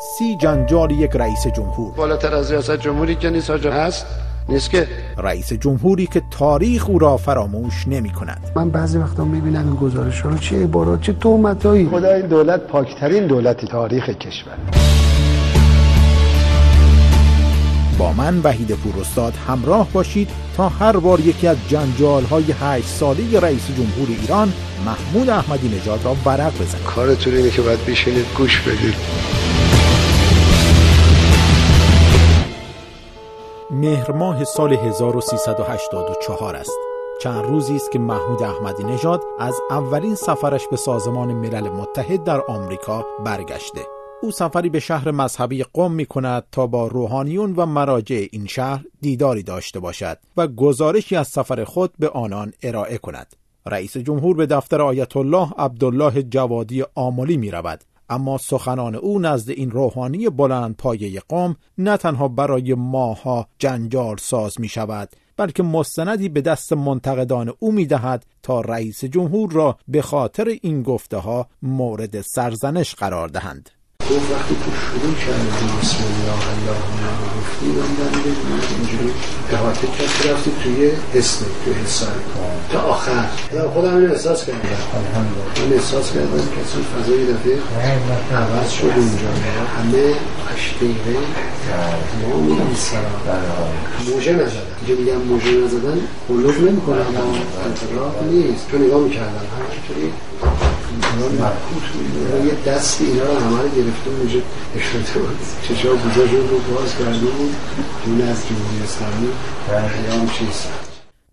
سی جنجال یک رئیس جمهور. بالاتر از ریاست جمهوری که نیست هست. نیست که. رئیس جمهوری که تاریخ او را فراموش نمی کند. من بعضی وقتا می‌بینم این گزارش رو چه عبارات چه تومتایی خدا این دولت پاکترین دولتی تاریخ کشور. با من وحید پوراستاد همراه باشید تا هر بار یکی از جنجال های هشت ساله رئیس جمهور ایران محمود احمدی نژاد را ورق بزنید کارتون اینه که باید بشینید گوش بدید. مهر ماه سال 1384 است. چند روزی است که محمود احمدی نژاد از اولین سفرش به سازمان ملل متحد در آمریکا برگشته. او سفری به شهر مذهبی قم می کند تا با روحانیون و مراجع این شهر دیداری داشته باشد و گزارشی از سفر خود به آنان ارائه کند. رئیس جمهور به دفتر آیت الله عبدالله جوادی آملی می رود. اما سخنان او نزد این روحانی بلند پایه قوم نه تنها برای ماها جنجال ساز می شود بلکه مستندی به دست منتقدان او می دهد تا رئیس جمهور را به خاطر این گفته ها مورد سرزنش قرار دهند. گفت وقتی تو شروع کردی بسم الله اللهم گفتی من در اینجوری احاطه کسی رفتی توی اسم توی حساب تا آخر. خودم این احساس کردم. من احساس کردم که اصلا فضای دفعه عوض شد اینجا. همه هشت دقیقه ما میریم سرا موجه نزدن. اینجا میگم موجه نزدن قلوب نمی کنم اما نیست. چون نگاه می‌کردم همینطوری یه دست اینا رو همه رو گرفته اونجا اشتاده بود. چشا بوزاش رو باز کرده بود. جون از جمهوری اسلامی. پیام چیست؟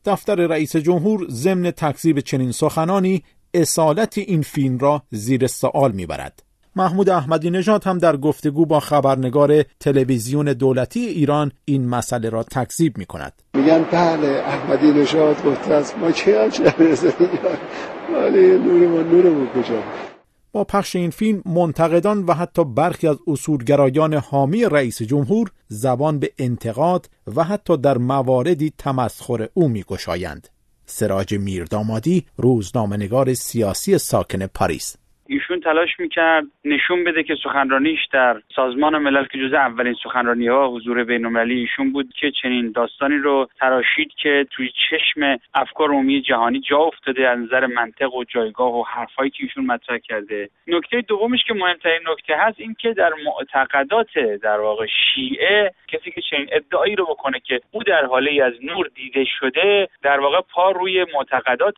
دفتر رئیس جمهور ضمن تکذیب چنین سخنانی اصالت این فیلم را زیر سوال می‌برد. محمود احمدی نژاد هم در گفتگو با خبرنگار تلویزیون دولتی ایران این مسئله را تکذیب می کند میگن بله احمدی نژاد گفته است ما چه ولی نور ما نور کجا؟ با پخش این فیلم منتقدان و حتی برخی از اصولگرایان حامی رئیس جمهور زبان به انتقاد و حتی در مواردی تمسخر او میگشایند. سراج میردامادی روزنامهنگار سیاسی ساکن پاریس. ایشون تلاش می‌کرد نشون بده که سخنرانیش در سازمان ملل که جزء اولین سخنرانی ها حضور بینالمللی ایشون بود که چنین داستانی رو تراشید که توی چشم افکار عمومی جهانی جا افتاده از نظر منطق و جایگاه و حرفایی که ایشون مطرح کرده. نکته دومش که مهمترین نکته هست این که در معتقدات در واقع شیعه کسی که چنین ادعایی رو بکنه که او در حاله از نور دیده شده در واقع پا روی معتقدات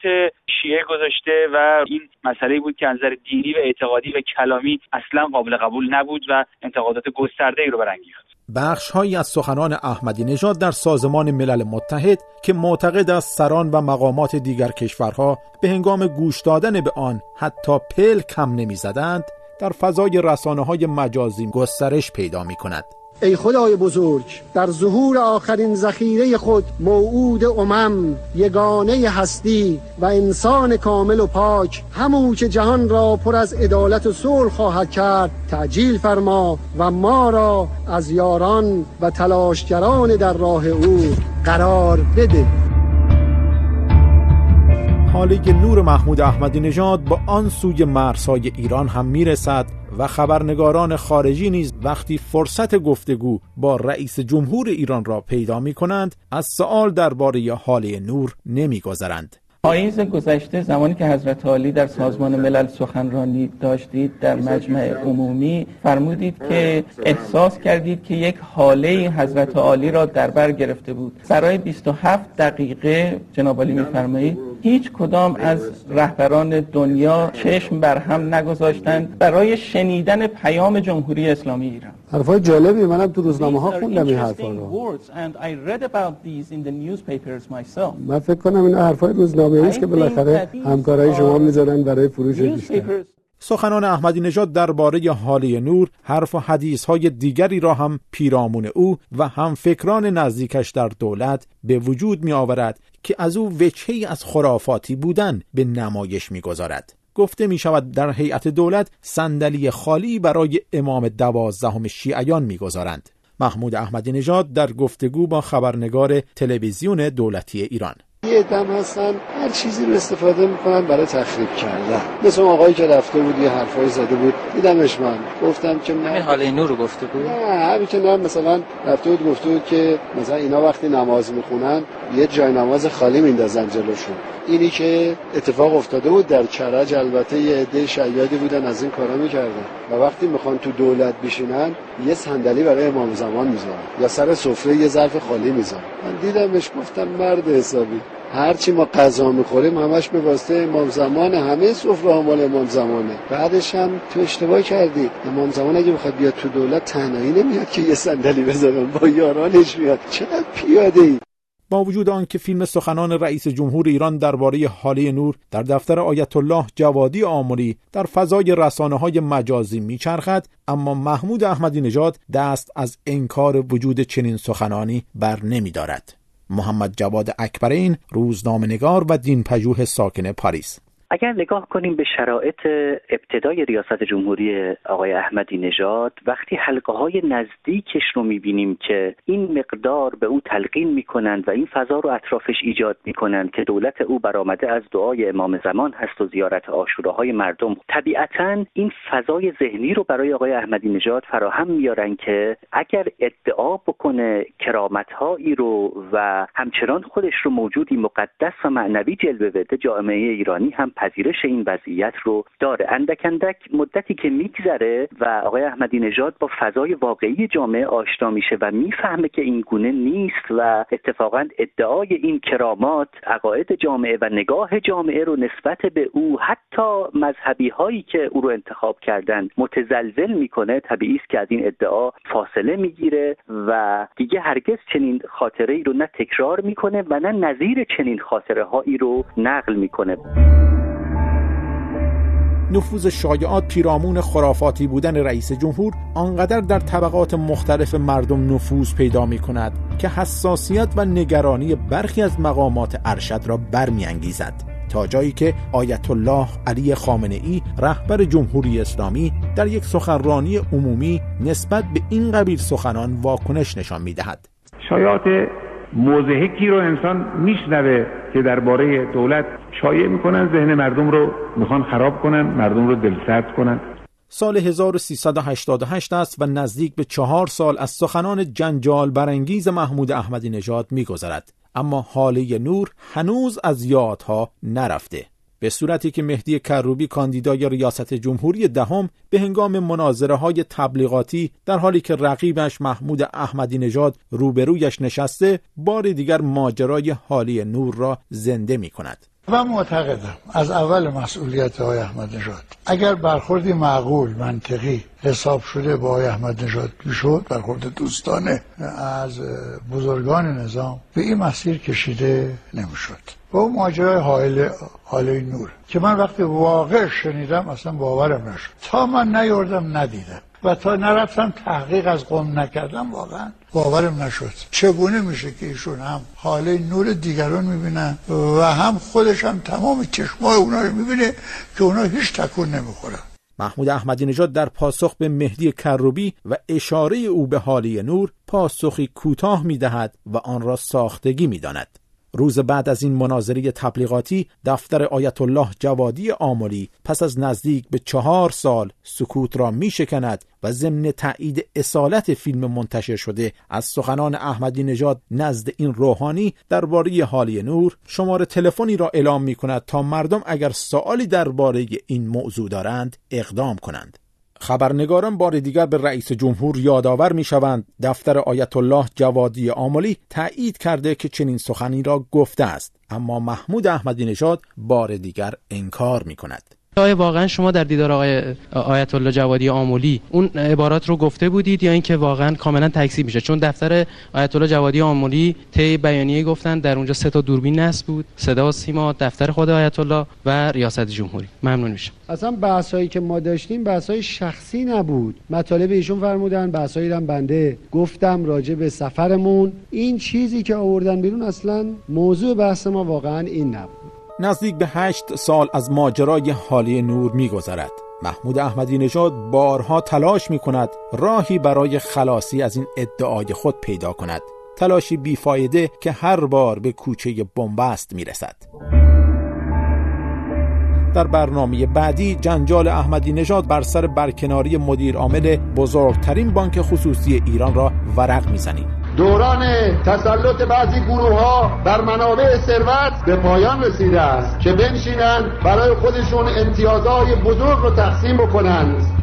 شیعه گذاشته و این مسئله بود که نظر دینی و اعتقادی و کلامی اصلا قابل قبول نبود و انتقادات گسترده ای رو برانگیخت بخش هایی از سخنان احمدی نژاد در سازمان ملل متحد که معتقد از سران و مقامات دیگر کشورها به هنگام گوش دادن به آن حتی پل کم نمی‌زدند در فضای رسانه های مجازی گسترش پیدا می کند. ای خدای بزرگ در ظهور آخرین ذخیره خود موعود امم یگانه هستی و انسان کامل و پاک همو که جهان را پر از عدالت و صلح خواهد کرد تعجیل فرما و ما را از یاران و تلاشگران در راه او قرار بده. حالی که نور محمود احمدی نژاد با آن سوی مرزهای ایران هم می‌رسد. و خبرنگاران خارجی نیز وقتی فرصت گفتگو با رئیس جمهور ایران را پیدا می کنند از سوال درباره حال نور نمیگذرند. پاییز گذشته زمانی که حضرت عالی در سازمان ملل سخنرانی داشتید در مجمع عمومی فرمودید که احساس کردید که یک حاله حضرت عالی را در بر گرفته بود برای 27 دقیقه جناب عالی میفرمایید هیچ کدام از رهبران دنیا چشم بر هم نگذاشتند برای شنیدن پیام جمهوری اسلامی ایران. حرفای جالبی منم تو روزنامه ها خوندم این حرفا رو. من فکر کنم این حرفای روزنامه است که بالاخره همکارای شما می‌ذارن برای فروش بیشتر. سخنان احمدی نژاد درباره حاله نور حرف و حدیث های دیگری را هم پیرامون او و هم فکران نزدیکش در دولت به وجود می آورد که از او وجهی از خرافاتی بودن به نمایش می گذارد. گفته می شود در هیئت دولت صندلی خالی برای امام دوازدهم شیعیان می‌گذارند. محمود احمدی نژاد در گفتگو با خبرنگار تلویزیون دولتی ایران یه دم هستن هر چیزی رو استفاده می‌کنن برای تخریب کردن. مثل آقایی که رفته بود یه حرفایی زده بود. دیدمش من. گفتم که من حاله نور رو گفته بود؟ نه همین که نه. مثلا رفته بود گفته بود که مثلا اینا وقتی نماز می‌خونن یه جای نماز خالی میندازن جلوشون. اینی که اتفاق افتاده بود در کرج البته یه عده شیادی بودن از این کارا می‌کردن. و وقتی می‌خوان تو دولت بشینن یه صندلی برای امام زمان می‌ذارن. یا سر سفره یه ظرف خالی می‌ذارن. من دیدمش گفتم مرد حسابی. هرچی ما غذا می‌خوریم همش به واسطه امام زمان همه سفره مال امام زمانه. بعدش هم تو اشتباه کردی. امام زمان اگه بخواد بیاد تو دولت تنهایی نمیاد که یه صندلی بذارن با یارانش میاد چقدر پیاده ای با وجود آنکه فیلم سخنان رئیس جمهور ایران درباره حاله نور در دفتر آیت الله جوادی آمری در فضای رسانه های مجازی میچرخد اما محمود احمدی نژاد دست از انکار وجود چنین سخنانی بر نمیدارد. محمد جواد اکبرین روزنامه‌نگار و دینپژوه ساکن پاریس. اگر نگاه کنیم به شرایط ابتدای ریاست جمهوری آقای احمدی نژاد وقتی حلقه های نزدیکش رو می‌بینیم که این مقدار به او تلقین می‌کنند و این فضا رو اطرافش ایجاد می‌کنند که دولت او برآمده از دعای امام زمان هست و زیارت آشوراهای مردم. طبیعتا این فضای ذهنی رو برای آقای احمدی نژاد فراهم میارن که اگر ادعا بکنه کرامت هایی رو و همچنان خودش رو موجودی مقدس و معنوی جلوه بده جامعه ایرانی هم پذیرش این وضعیت رو داره. اندک اندک مدتی که میگذره و آقای احمدی نژاد با فضای واقعی جامعه آشنا میشه و می‌فهمه که این گونه نیست و اتفاقا ادعای این کرامات عقاید جامعه و نگاه جامعه رو نسبت به او حتی مذهبی هایی که او رو انتخاب کردن متزلزل می‌کنه. طبیعی است که از این ادعا فاصله می‌گیره و دیگه هرگز چنین خاطره ای رو نه تکرار می‌کنه و نه نظیر چنین خاطره هایی رو نقل می‌کنه. نفوذ شایعات پیرامون خرافاتی بودن رئیس جمهور آنقدر در طبقات مختلف مردم نفوذ پیدا می کند که حساسیت و نگرانی برخی از مقامات ارشد را برمیانگیزد تا جایی که آیت الله علی خامنه ای رهبر جمهوری اسلامی در یک سخنرانی عمومی نسبت به این قبیل سخنان واکنش نشان می دهد. شایعات موضحکی رو انسان میشنوه که درباره دولت شایع می‌کنن ذهن مردم رو می‌خوان خراب کنن مردم رو دلسرد کنن. سال 1388 است و نزدیک به چهار سال از سخنان جنجال برانگیز محمود احمدی نژاد میگذرد. اما حاله نور هنوز از یادها نرفته. به صورتی که مهدی کروبی کاندیدای ریاست جمهوری دهم به هنگام مناظره های تبلیغاتی در حالی که رقیبش محمود احمدی نژاد روبرویش نشسته بار دیگر ماجرای حالی نور را زنده می کند من معتقدم از اول مسئولیت های احمد نژاد. اگر برخوردی معقول منطقی حساب شده با آقای احمد نژاد شد برخورد دوستانه از بزرگان نظام به این مسیر کشیده نمی‌شد. با اون ماجرای حائل حاله نور که من وقتی واقع شنیدم اصلا باورم نشد. تا من نیوردم ندیدم. و تا نرفتم تحقیق از قوم نکردم واقعا باورم نشد. چگونه میشه که ایشون هم حاله نور دیگران می‌بینن و هم خودش هم تمام چشمای اونا رو می‌بینه که اونا هیچ تکون نمی‌خورن. محمود احمدی نژاد در پاسخ به مهدی کروبی و اشاره او به حالی نور پاسخی کوتاه می‌دهد و آن را ساختگی می‌داند. روز بعد از این مناظره تبلیغاتی دفتر آیت الله جوادی آملی پس از نزدیک به چهار سال سکوت را می شکند و ضمن تایید اصالت فیلم منتشر شده. از سخنان احمدی نژاد نزد این روحانی درباره حالی نور شماره تلفنی را اعلام می کند تا مردم اگر سوالی درباره این موضوع دارند اقدام کنند. خبرنگاران بار دیگر به رئیس جمهور یادآور می شوند دفتر آیت الله جوادی آملی تایید کرده که چنین سخنی را گفته است. اما محمود احمدی نژاد بار دیگر انکار می کند آیا واقعا شما در دیدار آقای آیت الله جوادی آمولی اون عبارات رو گفته بودید یا اینکه واقعا کاملا تکذیب میشه چون دفتر آیت الله جوادی آمولی طی بیانیه گفتن در اونجا سه تا دوربین نصب بود صدا و سیما دفتر خود آیت الله و ریاست جمهوری. ممنون میشم. اصلا بحثایی که ما داشتیم بحثای شخصی نبود. مطالب ایشون فرمودن بحثایی هم بنده گفتم راجع به سفرمون. این چیزی که آوردن بیرون اصلا موضوع بحث ما واقعا این نبود. نزدیک به هشت سال از ماجرای حالی نور میگذرد. محمود احمدی نژاد بارها تلاش می کند راهی برای خلاصی از این ادعای خود پیدا کند. تلاشی بیفایده که هر بار به کوچه بنبست می‌رسد. در برنامه بعدی جنجال احمدی نژاد بر سر برکناری مدیر عامل بزرگترین بانک خصوصی ایران را ورق می‌زنیم. دوران تسلط بعضی گروه ها بر منابع ثروت به پایان رسیده است که بنشینند برای خودشون امتیازهای بزرگ رو تقسیم بکنند.